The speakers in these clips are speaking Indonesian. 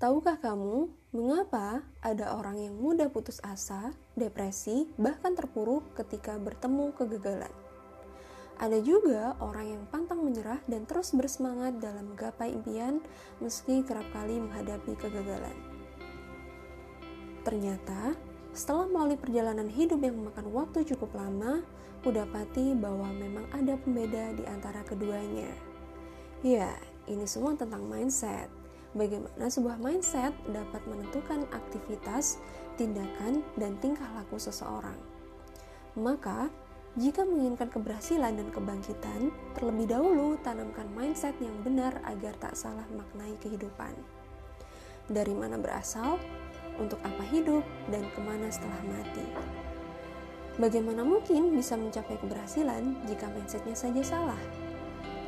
Tahukah kamu mengapa ada orang yang mudah putus asa, depresi, bahkan terpuruk ketika bertemu kegagalan? Ada juga orang yang pantang menyerah dan terus bersemangat dalam menggapai impian meski kerap kali menghadapi kegagalan. Ternyata, setelah melalui perjalanan hidup yang memakan waktu cukup lama, kudapati bahwa memang ada pembeda di antara keduanya. Ya, ini semua tentang mindset bagaimana sebuah mindset dapat menentukan aktivitas, tindakan, dan tingkah laku seseorang. Maka, jika menginginkan keberhasilan dan kebangkitan, terlebih dahulu tanamkan mindset yang benar agar tak salah maknai kehidupan. Dari mana berasal, untuk apa hidup, dan ke mana setelah mati. Bagaimana mungkin bisa mencapai keberhasilan jika mindsetnya saja salah?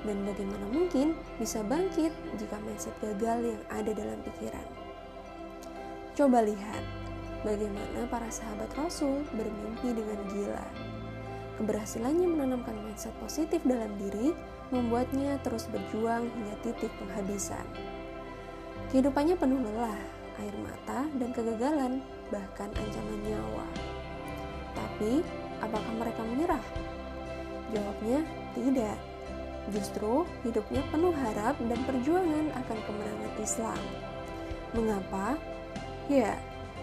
Dan bagaimana mungkin bisa bangkit jika mindset gagal yang ada dalam pikiran. Coba lihat bagaimana para sahabat Rasul bermimpi dengan gila. Keberhasilannya menanamkan mindset positif dalam diri membuatnya terus berjuang hingga titik penghabisan. Kehidupannya penuh lelah, air mata, dan kegagalan, bahkan ancaman nyawa. Tapi, apakah mereka menyerah? Jawabnya, tidak Justru hidupnya penuh harap dan perjuangan akan kemenangan Islam. Mengapa? Ya,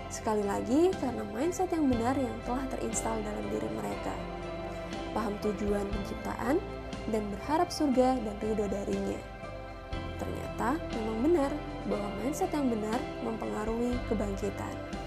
sekali lagi karena mindset yang benar yang telah terinstal dalam diri mereka. Paham tujuan penciptaan dan berharap surga dan ridho darinya. Ternyata memang benar bahwa mindset yang benar mempengaruhi kebangkitan.